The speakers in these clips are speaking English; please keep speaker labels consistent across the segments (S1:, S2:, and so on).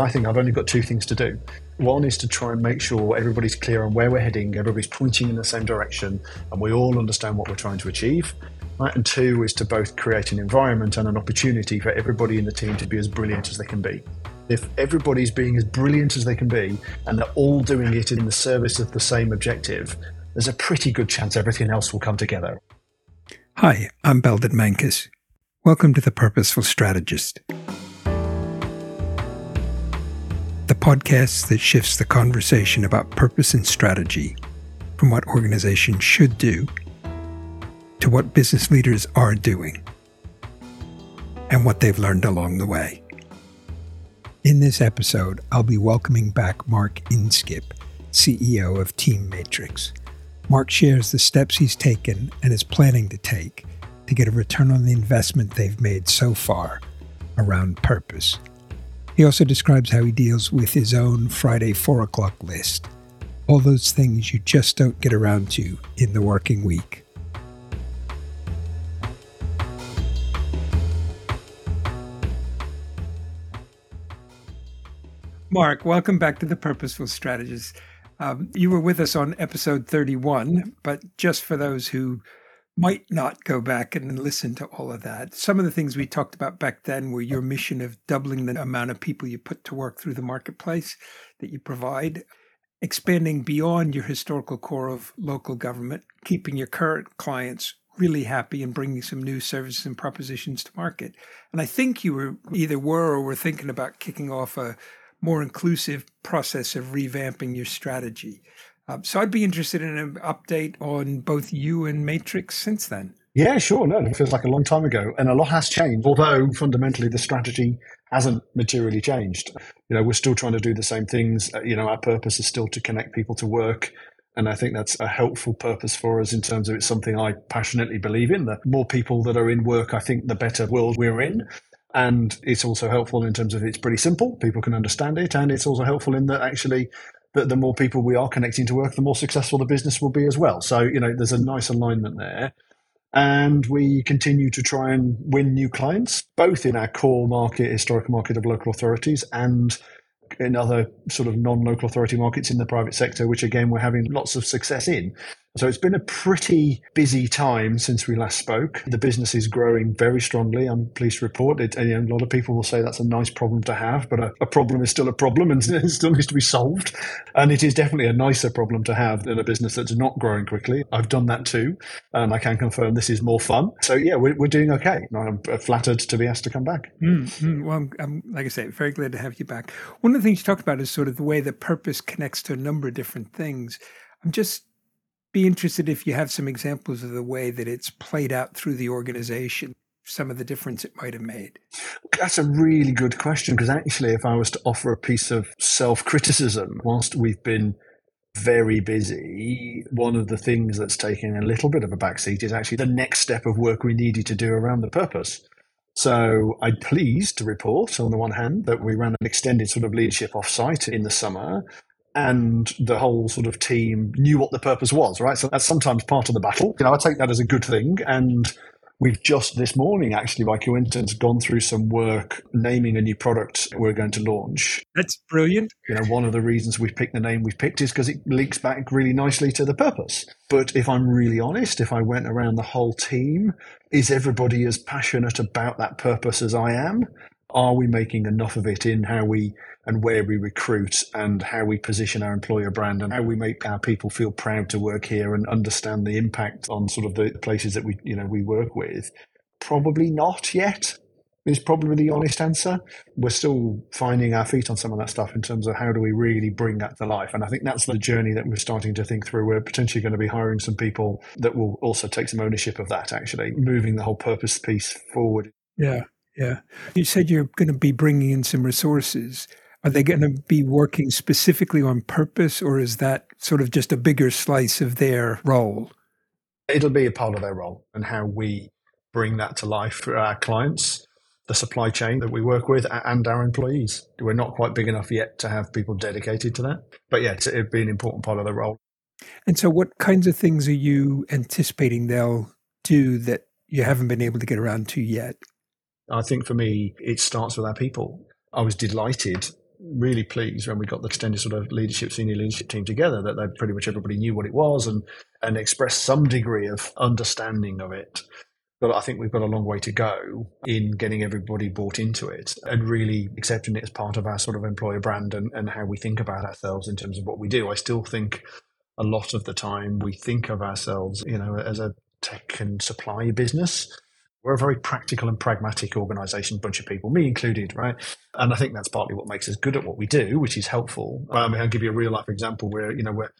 S1: I think I've only got two things to do. One is to try and make sure everybody's clear on where we're heading, everybody's pointing in the same direction, and we all understand what we're trying to achieve. Right? And two is to both create an environment and an opportunity for everybody in the team to be as brilliant as they can be. If everybody's being as brilliant as they can be and they're all doing it in the service of the same objective, there's a pretty good chance everything else will come together.
S2: Hi, I'm Belden Menkus. Welcome to The Purposeful Strategist. The podcast that shifts the conversation about purpose and strategy from what organizations should do to what business leaders are doing and what they've learned along the way. In this episode, I'll be welcoming back Mark Inskip, CEO of Team Matrix. Mark shares the steps he's taken and is planning to take to get a return on the investment they've made so far around purpose. He also describes how he deals with his own Friday 4 o'clock list. All those things you just don't get around to in the working week. Mark, welcome back to the Purposeful Strategist. Um, you were with us on episode 31, but just for those who might not go back and listen to all of that, some of the things we talked about back then were your mission of doubling the amount of people you put to work through the marketplace that you provide, expanding beyond your historical core of local government, keeping your current clients really happy and bringing some new services and propositions to market. And I think you were either were or were thinking about kicking off a more inclusive process of revamping your strategy. Um, so I'd be interested in an update on both you and Matrix since then.
S1: Yeah, sure. No, it feels like a long time ago, and a lot has changed. Although fundamentally the strategy hasn't materially changed. You know, we're still trying to do the same things. Uh, you know, our purpose is still to connect people to work. And I think that's a helpful purpose for us in terms of it's something I passionately believe in. The more people that are in work, I think the better world we're in. And it's also helpful in terms of it's pretty simple, people can understand it, and it's also helpful in that actually that the more people we are connecting to work, the more successful the business will be as well. So, you know, there's a nice alignment there. And we continue to try and win new clients, both in our core market, historical market of local authorities, and in other sort of non local authority markets in the private sector, which again, we're having lots of success in. So it's been a pretty busy time since we last spoke. The business is growing very strongly. I'm pleased to report it. Know, a lot of people will say that's a nice problem to have, but a, a problem is still a problem and it still needs to be solved. And it is definitely a nicer problem to have than a business that's not growing quickly. I've done that too, and I can confirm this is more fun. So yeah, we're, we're doing okay. I'm uh, flattered to be asked to come back.
S2: Mm-hmm. Well, I'm, I'm, like I say, very glad to have you back. One of the things you talked about is sort of the way that purpose connects to a number of different things. I'm just be interested if you have some examples of the way that it's played out through the organization, some of the difference it might have made.
S1: That's a really good question because actually, if I was to offer a piece of self criticism, whilst we've been very busy, one of the things that's taking a little bit of a backseat is actually the next step of work we needed to do around the purpose. So I'm pleased to report, on the one hand, that we ran an extended sort of leadership offsite in the summer and the whole sort of team knew what the purpose was, right? So that's sometimes part of the battle. You know, I take that as a good thing. And we've just this morning, actually, by coincidence, gone through some work naming a new product we're going to launch.
S2: That's brilliant.
S1: You know, one of the reasons we've picked the name we've picked is because it links back really nicely to the purpose. But if I'm really honest, if I went around the whole team, is everybody as passionate about that purpose as I am? Are we making enough of it in how we and where we recruit and how we position our employer brand and how we make our people feel proud to work here and understand the impact on sort of the places that we you know we work with? Probably not yet is probably the honest answer. We're still finding our feet on some of that stuff in terms of how do we really bring that to life and i think that's the journey that we're starting to think through. We're potentially going to be hiring some people that will also take some ownership of that actually moving the whole purpose piece forward.
S2: Yeah yeah you said you're going to be bringing in some resources are they going to be working specifically on purpose, or is that sort of just a bigger slice of their role?
S1: It'll be a part of their role and how we bring that to life for our clients, the supply chain that we work with, and our employees. We're not quite big enough yet to have people dedicated to that. But yeah, it'd be an important part of the role.
S2: And so, what kinds of things are you anticipating they'll do that you haven't been able to get around to yet?
S1: I think for me, it starts with our people. I was delighted really pleased when we got the extended sort of leadership, senior leadership team together that they pretty much everybody knew what it was and and expressed some degree of understanding of it. But I think we've got a long way to go in getting everybody bought into it and really accepting it as part of our sort of employer brand and, and how we think about ourselves in terms of what we do. I still think a lot of the time we think of ourselves, you know, as a tech and supply business. We're a very practical and pragmatic organization, bunch of people, me included, right? And I think that's partly what makes us good at what we do, which is helpful. I mean, I'll give you a real life example where, you know, we're,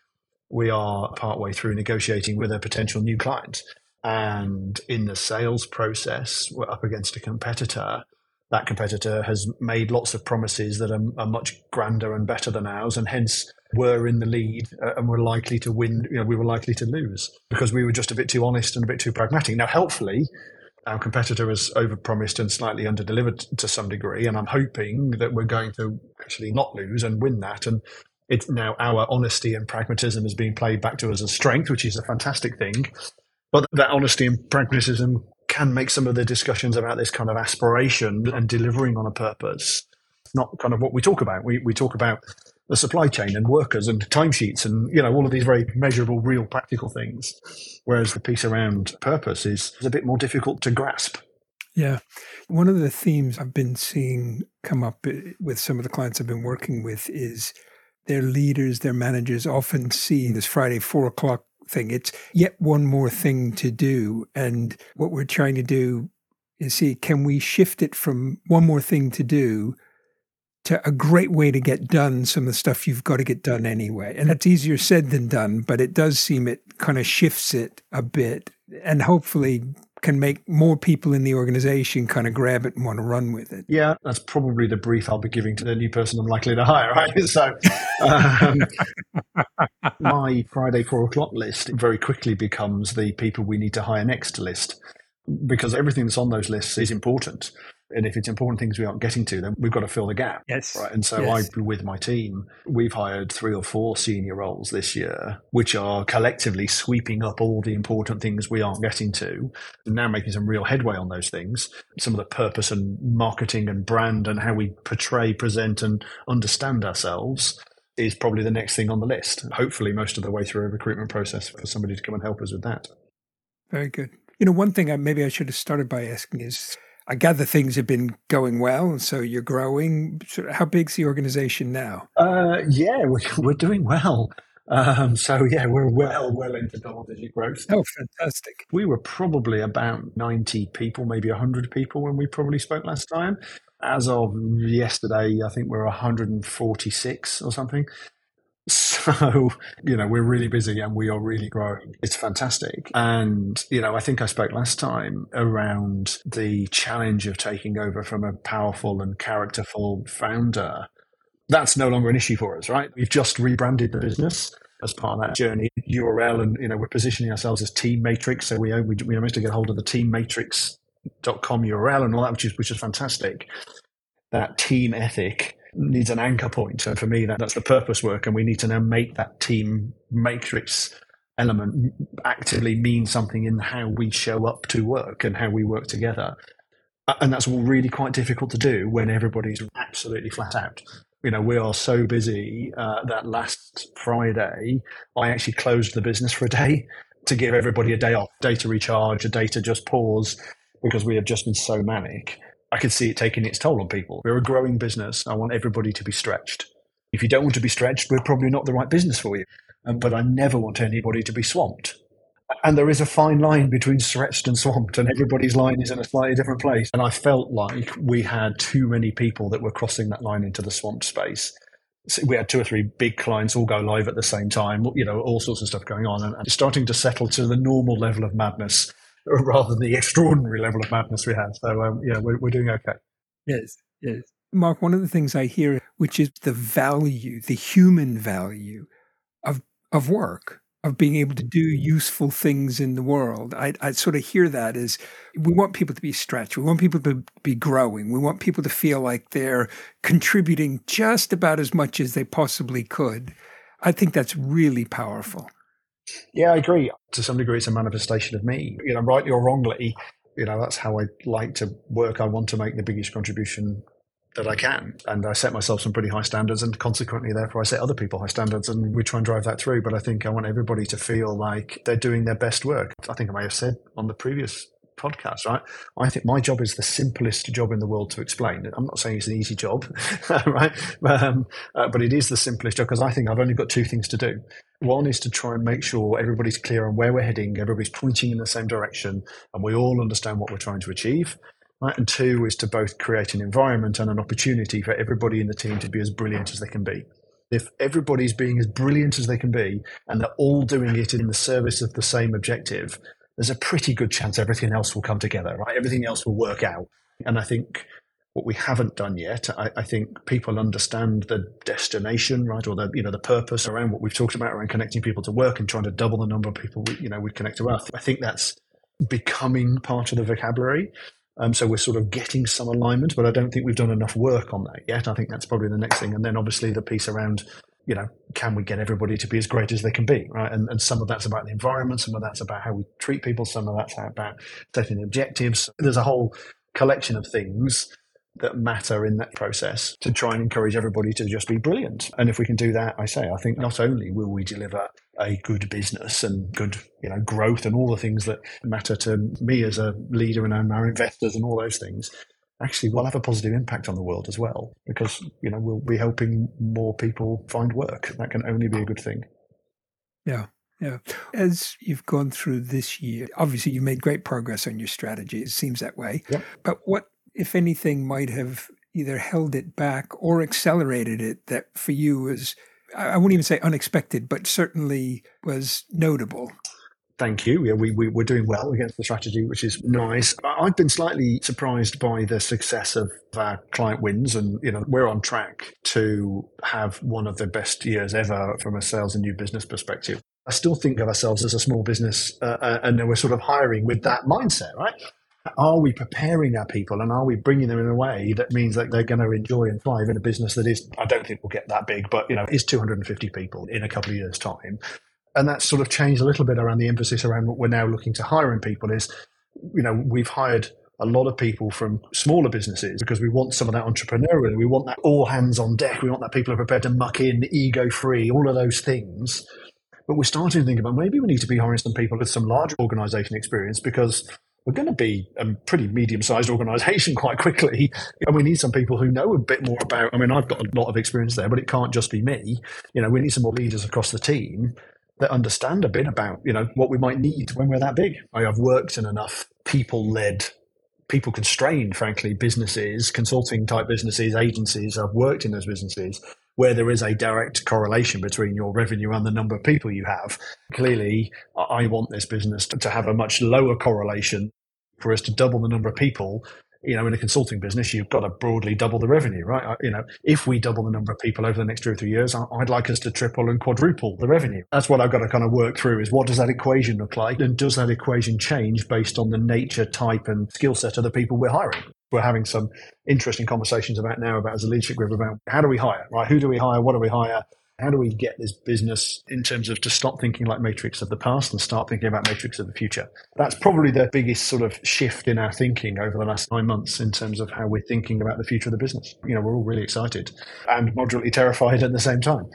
S1: we are partway through negotiating with a potential new client and in the sales process, we're up against a competitor. That competitor has made lots of promises that are, are much grander and better than ours, and hence were in the lead uh, and were likely to win. You know, we were likely to lose because we were just a bit too honest and a bit too pragmatic. Now, helpfully, our competitor has overpromised and slightly underdelivered to some degree, and I'm hoping that we're going to actually not lose and win that. And it's now our honesty and pragmatism is being played back to us as strength, which is a fantastic thing. But that honesty and pragmatism can make some of the discussions about this kind of aspiration and delivering on a purpose not kind of what we talk about. We, we talk about the supply chain and workers and timesheets and you know all of these very measurable, real, practical things. Whereas the piece around purpose is, is a bit more difficult to grasp.
S2: Yeah. One of the themes I've been seeing come up eh, with some of the clients I've been working with is their leaders, their managers often see this Friday four o'clock thing. It's yet one more thing to do. And what we're trying to do is see can we shift it from one more thing to do to a great way to get done some of the stuff you've got to get done anyway. And that's easier said than done, but it does seem it kind of shifts it a bit and hopefully can make more people in the organization kind of grab it and want to run with it.
S1: Yeah, that's probably the brief I'll be giving to the new person I'm likely to hire, right? So, um, my Friday four o'clock list very quickly becomes the people we need to hire next list because everything that's on those lists is important. And if it's important things we aren't getting to, then we've got to fill the gap.
S2: Yes.
S1: Right. And so
S2: yes.
S1: I, with my team, we've hired three or four senior roles this year, which are collectively sweeping up all the important things we aren't getting to. And now making some real headway on those things. Some of the purpose and marketing and brand and how we portray, present and understand ourselves is probably the next thing on the list. Hopefully most of the way through a recruitment process for somebody to come and help us with that.
S2: Very good. You know, one thing I, maybe I should have started by asking is I gather things have been going well, and so you're growing. How big's the organization now?
S1: Uh, yeah, we're, we're doing well. Um, so yeah, we're well, well into double-digit growth.
S2: Oh, fantastic!
S1: We were probably about ninety people, maybe hundred people when we probably spoke last time. As of yesterday, I think we're 146 or something. So, you know, we're really busy and we are really growing. It's fantastic. And, you know, I think I spoke last time around the challenge of taking over from a powerful and characterful founder. That's no longer an issue for us, right? We've just rebranded the business as part of that journey. URL, and, you know, we're positioning ourselves as Team Matrix. So we, we, we managed to get hold of the teammatrix.com URL and all that, which is, which is fantastic. That team ethic needs an anchor point. For me, that, that's the purpose work. And we need to now make that team matrix element actively mean something in how we show up to work and how we work together. And that's all really quite difficult to do when everybody's absolutely flat out. You know, we are so busy uh, that last Friday, I actually closed the business for a day to give everybody a day off, day to recharge, a day to just pause because we have just been so manic. I could see it taking its toll on people. We're a growing business. I want everybody to be stretched. If you don't want to be stretched, we're probably not the right business for you. Um, but I never want anybody to be swamped. And there is a fine line between stretched and swamped, and everybody's line is in a slightly different place. And I felt like we had too many people that were crossing that line into the swamped space. So we had two or three big clients all go live at the same time, you know, all sorts of stuff going on, and, and starting to settle to the normal level of madness rather than the extraordinary level of madness we had. So um, yeah, we're, we're doing okay.
S2: Yes, yes. Mark, one of the things I hear, which is the value, the human value of of work, of being able to do useful things in the world. I, I sort of hear that as we want people to be stretched. We want people to be growing. We want people to feel like they're contributing just about as much as they possibly could. I think that's really powerful.
S1: Yeah, I agree. To some degree, it's a manifestation of me. You know, rightly or wrongly, you know, that's how I like to work. I want to make the biggest contribution that I can. And I set myself some pretty high standards, and consequently, therefore, I set other people high standards, and we try and drive that through. But I think I want everybody to feel like they're doing their best work. I think I may have said on the previous podcast, right? I think my job is the simplest job in the world to explain. I'm not saying it's an easy job, right? Um, uh, but it is the simplest job because I think I've only got two things to do. One is to try and make sure everybody's clear on where we're heading, everybody's pointing in the same direction, and we all understand what we're trying to achieve. Right? And two is to both create an environment and an opportunity for everybody in the team to be as brilliant as they can be. If everybody's being as brilliant as they can be and they're all doing it in the service of the same objective, there's a pretty good chance everything else will come together, right? Everything else will work out. And I think what we haven't done yet, I, I, think people understand the destination, right, or the you know the purpose around what we've talked about around connecting people to work and trying to double the number of people we, you know we connect to Earth. I think that's becoming part of the vocabulary. Um, so we're sort of getting some alignment, but I don't think we've done enough work on that yet. I think that's probably the next thing. And then obviously the piece around, you know, can we get everybody to be as great as they can be, right? And, and some of that's about the environment, some of that's about how we treat people, some of that's about setting objectives. There's a whole collection of things that matter in that process to try and encourage everybody to just be brilliant. And if we can do that, I say, I think not only will we deliver a good business and good, you know, growth and all the things that matter to me as a leader and our investors and all those things, actually we'll have a positive impact on the world as well because, you know, we'll be helping more people find work. That can only be a good thing.
S2: Yeah. Yeah. As you've gone through this year, obviously you've made great progress on your strategy. It seems that way.
S1: Yep.
S2: But what if anything, might have either held it back or accelerated it that for you was, I wouldn't even say unexpected, but certainly was notable?
S1: Thank you. Yeah, we, we, we're doing well against the strategy, which is nice. I've been slightly surprised by the success of our client wins, and you know we're on track to have one of the best years ever from a sales and new business perspective. I still think of ourselves as a small business, uh, uh and we're sort of hiring with that mindset, right? are we preparing our people and are we bringing them in a way that means that they're going to enjoy and thrive in a business that is, I don't think we'll get that big, but you know, is 250 people in a couple of years' time. And that's sort of changed a little bit around the emphasis around what we're now looking to hiring people is, you know, we've hired a lot of people from smaller businesses because we want some of that entrepreneurial. We want that all hands on deck. We want that people are prepared to muck in, ego free, all of those things. But we're starting to think about maybe we need to be hiring some people with some larger organization experience because we're going to be a pretty medium sized organization quite quickly. And we need some people who know a bit more about, I mean, I've got a lot of experience there, but it can't just be me. You know, we need some more leaders across the team that understand a bit about, you know, what we might need when we're that big. I have worked in enough people led, people constrained, frankly, businesses, consulting type businesses, agencies. I've worked in those businesses where there is a direct correlation between your revenue and the number of people you have. Clearly, I want this business to have a much lower correlation for us to double the number of people you know, in a consulting business, you've got to broadly double the revenue, right? You know, if we double the number of people over the next two or three years, I'd like us to triple and quadruple the revenue. That's what I've got to kind of work through is what does that equation look like? And does that equation change based on the nature, type, and skill set of the people we're hiring? We're having some interesting conversations about now about as a leadership group about how do we hire, right? Who do we hire? What do we hire? How do we get this business in terms of to stop thinking like matrix of the past and start thinking about matrix of the future? That's probably the biggest sort of shift in our thinking over the last nine months in terms of how we're thinking about the future of the business. You know we're all really excited and moderately terrified at the same time.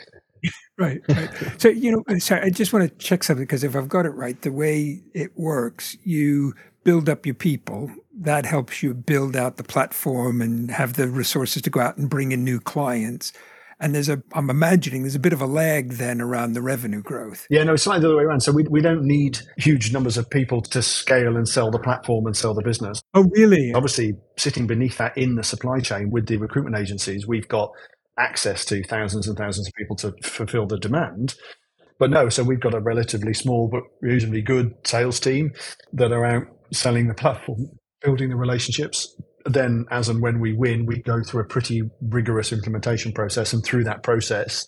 S2: Right right. So you know sorry i just want to check something because if i've got it right the way it works you build up your people. That helps you build out the platform and have the resources to go out and bring in new clients and there's a, I'm imagining there's a bit of a lag then around the revenue growth.
S1: Yeah, no, it's slightly the other way around. So we, we don't need huge numbers of people to scale and sell the platform and sell the business.
S2: Oh, really?
S1: Obviously, sitting beneath that in the supply chain with the recruitment agencies, we've got access to thousands and thousands of people to fulfill the demand. But no, so we've got a relatively small but reasonably good sales team that are out selling the platform, building the relationships, then as and when we win, we go through a pretty rigorous implementation process. And through that process,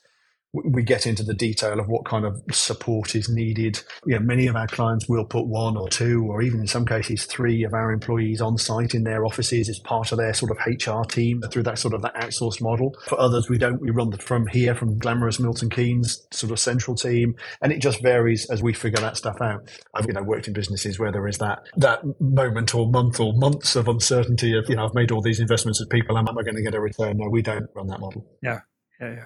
S1: we get into the detail of what kind of support is needed. You know, many of our clients will put one or two, or even in some cases three of our employees on site in their offices as part of their sort of HR team through that sort of that outsourced model. For others, we don't. We run from here, from glamorous Milton Keynes sort of central team, and it just varies as we figure that stuff out. I've you know worked in businesses where there is that that moment or month or months of uncertainty of you know I've made all these investments of people, am I going to get a return? No, we don't run that model.
S2: Yeah, yeah, yeah.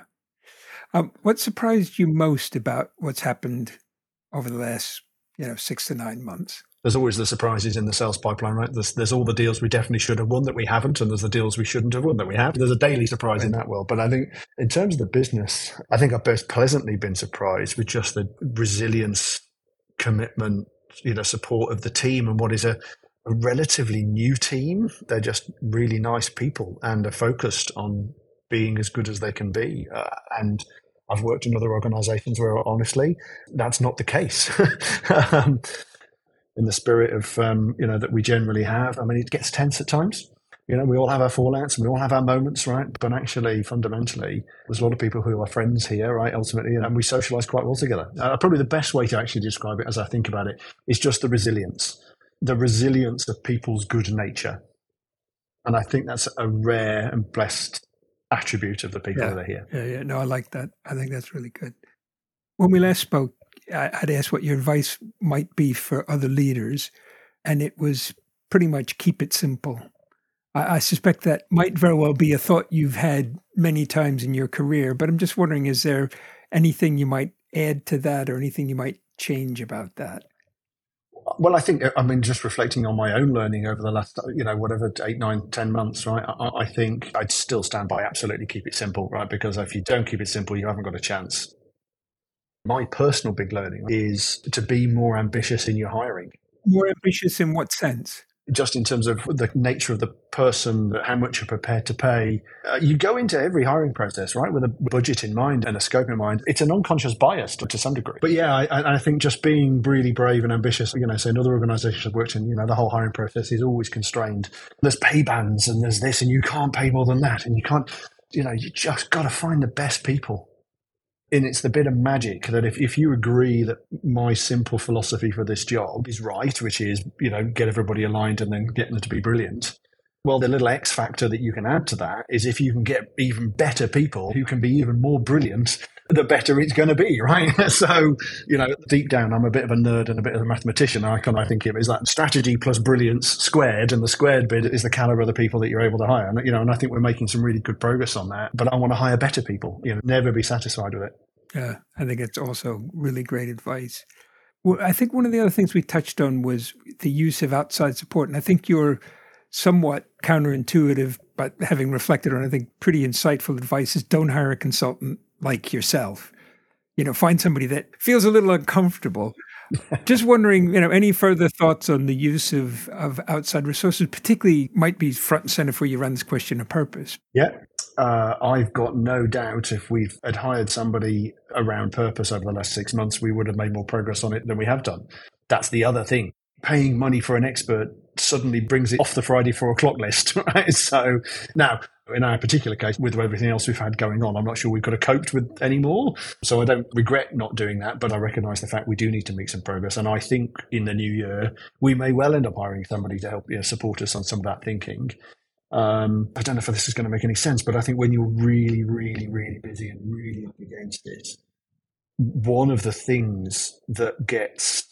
S2: Um, what surprised you most about what's happened over the last, you know, six to nine months?
S1: There's always the surprises in the sales pipeline, right? There's, there's all the deals we definitely should have won that we haven't, and there's the deals we shouldn't have won that we have. There's a daily surprise right. in that world. But I think in terms of the business, I think I've most pleasantly been surprised with just the resilience, commitment, you know, support of the team and what is a, a relatively new team. They're just really nice people and are focused on being as good as they can be. Uh, and I've worked in other organizations where honestly, that's not the case. um, in the spirit of, um, you know, that we generally have. I mean, it gets tense at times. You know, we all have our fallouts and we all have our moments, right? But actually, fundamentally, there's a lot of people who are friends here, right? Ultimately, and we socialize quite well together. Uh, probably the best way to actually describe it, as I think about it, is just the resilience, the resilience of people's good nature. And I think that's a rare and blessed attribute of the people
S2: yeah.
S1: that are here.
S2: Yeah, yeah. No, I like that. I think that's really good. When we last spoke, I, would asked what your advice might be for other leaders, and it was pretty much keep it simple. I, I suspect that might very well be a thought you've had many times in your career, but I'm just wondering is there anything you might add to that or anything you might change about that?
S1: Well, I think uh, I mean just reflecting on my own learning over the last you know whatever eight, nine, ten months, right? I, I, think I'd still stand by absolutely keep it simple, right? Because if you don't keep it simple, you haven't got a chance. My personal big learning is to be more ambitious in your hiring.
S2: More ambitious in what sense?
S1: Just in terms of the nature of the person, how much you're prepared to pay. Uh, you go into every hiring process, right, with a budget in mind and a scope in mind. It's an unconscious bias to, to some degree. But yeah, I, I, think just being really brave and ambitious, you know, so in other organizations I've worked in, you know, the whole hiring process is always constrained. There's pay bands and there's this, and you can't pay more than that. And you can't, you know, you just got to find the best people and it's the bit of magic that if, if you agree that my simple philosophy for this job is right, which is, you know, get everybody aligned and then get them to be brilliant. Well, the little X factor that you can add to that is if you can get even better people who can be even more brilliant, the better it's going to be, right? so, you know, deep down, I'm a bit of a nerd and a bit of a mathematician. I kind of think of it as that strategy plus brilliance squared, and the squared bit is the caliber of the people that you're able to hire. And, you know, and I think we're making some really good progress on that. But I want to hire better people. You know, never be satisfied with it.
S2: Yeah, I think it's also really great advice. Well, I think one of the other things we touched on was the use of outside support, and I think you're somewhat counterintuitive, but having reflected on, I think, pretty insightful advice is don't hire a consultant like yourself. You know, find somebody that feels a little uncomfortable. Just wondering, you know, any further thoughts on the use of, of outside resources, particularly might be front and center for you around this question of purpose.
S1: Yeah, uh, I've got no doubt if we had hired somebody around purpose over the last six months, we would have made more progress on it than we have done. That's the other thing. Paying money for an expert suddenly brings it off the Friday four o'clock list, right? So now, in our particular case, with everything else we've had going on, I'm not sure we could have coped with anymore. So I don't regret not doing that, but I recognise the fact we do need to make some progress. And I think in the new year, we may well end up hiring somebody to help you know, support us on some of that thinking. Um, I don't know if this is going to make any sense, but I think when you're really, really, really busy and really up against it, one of the things that gets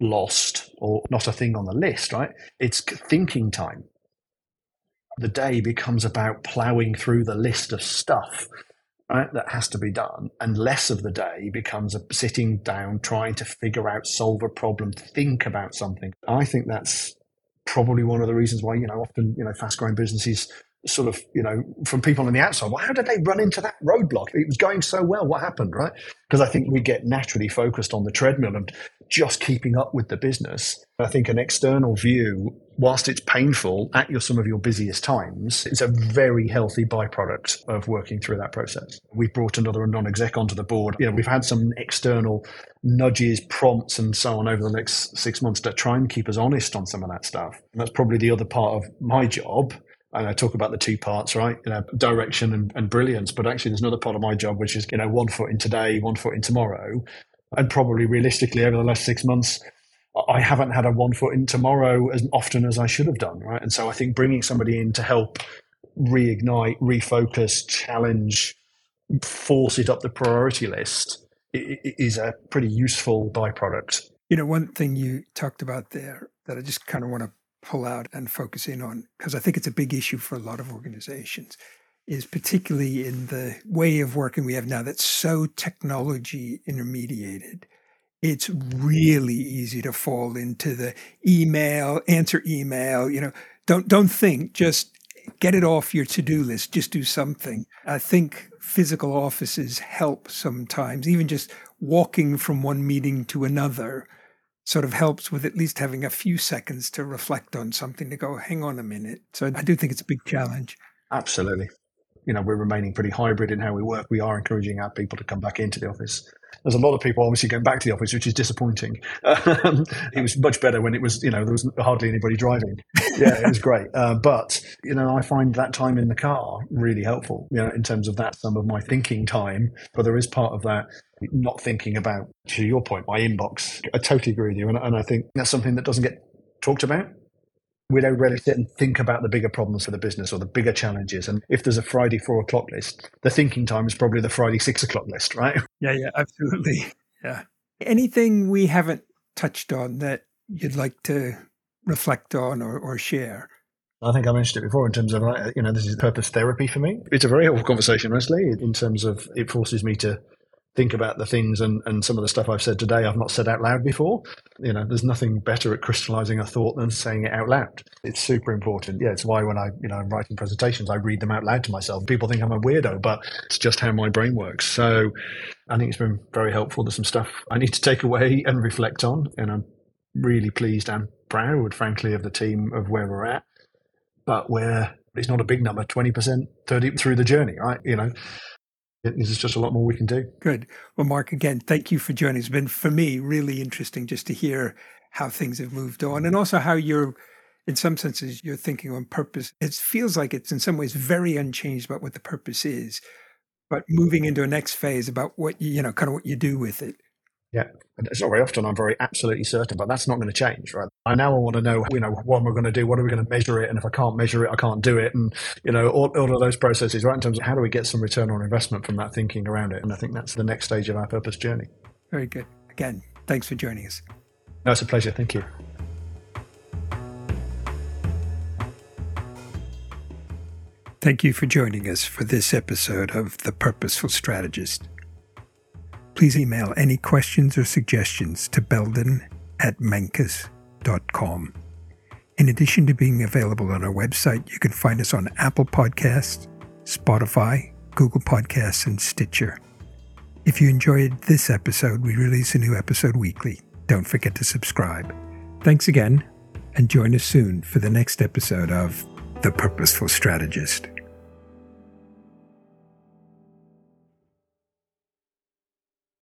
S1: lost or not a thing on the list, right? It's thinking time. The day becomes about plowing through the list of stuff right, that has to be done, and less of the day becomes a sitting down, trying to figure out, solve a problem, think about something. I think that's probably one of the reasons why, you know, often, you know, fast growing businesses sort of, you know, from people on the outside, well, how did they run into that roadblock? It was going so well. What happened, right? Because I think we get naturally focused on the treadmill and just keeping up with the business. I think an external view, whilst it's painful at your, some of your busiest times, it's a very healthy byproduct of working through that process. We've brought another non-exec onto the board. You know, we've had some external nudges, prompts, and so on over the next six months to try and keep us honest on some of that stuff. And that's probably the other part of my job and I talk about the two parts, right? You know, direction and, and brilliance. But actually, there's another part of my job which is, you know, one foot in today, one foot in tomorrow, and probably realistically over the last six months, I haven't had a one foot in tomorrow as often as I should have done, right? And so I think bringing somebody in to help reignite, refocus, challenge, force it up the priority list is a pretty useful byproduct.
S2: You know, one thing you talked about there that I just kind of want to pull out and focus in on, because I think it's a big issue for a lot of organizations, is particularly in the way of working we have now that's so technology intermediated. It's really easy to fall into the email, answer email, you know, don't don't think, just get it off your to-do list, just do something. I think physical offices help sometimes, even just walking from one meeting to another sort of helps with at least having a few seconds to reflect on something to go, hang on a minute. So I do think it's a big challenge.
S1: Absolutely. You know, we're remaining pretty hybrid in how we work. We are encouraging our people to come back into the office there's a lot of people obviously going back to the office, which is disappointing. Um, it was much better when it was, you know, there was hardly anybody driving. Yeah, it was great. Uh, but, you know, I find that time in the car really helpful, you know, in terms of that some of my thinking time. But there is part of that not thinking about, to your point, my inbox. I totally agree with you. And, and I think that's something that doesn't get talked about we don't really sit and think about the bigger problems for the business or the bigger challenges. And if there's a Friday four o'clock list, the thinking time is probably the Friday six o'clock list, right?
S2: Yeah, yeah, absolutely. Yeah. Anything we haven't touched on that you'd like to reflect on or, or share?
S1: I think I mentioned it before in terms of, uh, you know, this is purpose therapy for me. It's a very helpful conversation, honestly, in terms of it forces me to think about the things and, and some of the stuff I've said today I've not said out loud before. You know, there's nothing better at crystallizing a thought than saying it out loud. It's super important. Yeah, it's why when I, you know, I'm writing presentations, I read them out loud to myself. People think I'm a weirdo, but it's just how my brain works. So I think it's been very helpful. There's some stuff I need to take away and reflect on. And I'm really pleased and proud, frankly, of the team of where we're at. But where it's not a big number, 20%, 30 through the journey, right? You know, there's just a lot more we can do.
S2: Good. Well, Mark, again, thank you for joining. It's been, for me, really interesting just to hear how things have moved on and also how you're, in some senses, you're thinking on purpose. It feels like it's in some ways very unchanged about what the purpose is, but moving into a next phase about what you, you know, kind of what you do with it.
S1: Yeah. It's not very often I'm very absolutely certain, but that's not going to change, right? I now want to know, you know, what we're going to do, what are we going to measure it, and if I can't measure it, I can't do it, and you know, all, all of those processes, right? In terms of how do we get some return on investment from that thinking around it, and I think that's the next stage of our purpose journey.
S2: Very good. Again, thanks for joining us.
S1: No, it's a pleasure. Thank you.
S2: Thank you for joining us for this episode of The Purposeful Strategist please email any questions or suggestions to belden at menkus.com. In addition to being available on our website, you can find us on Apple Podcasts, Spotify, Google Podcasts, and Stitcher. If you enjoyed this episode, we release a new episode weekly. Don't forget to subscribe. Thanks again, and join us soon for the next episode of The Purposeful Strategist.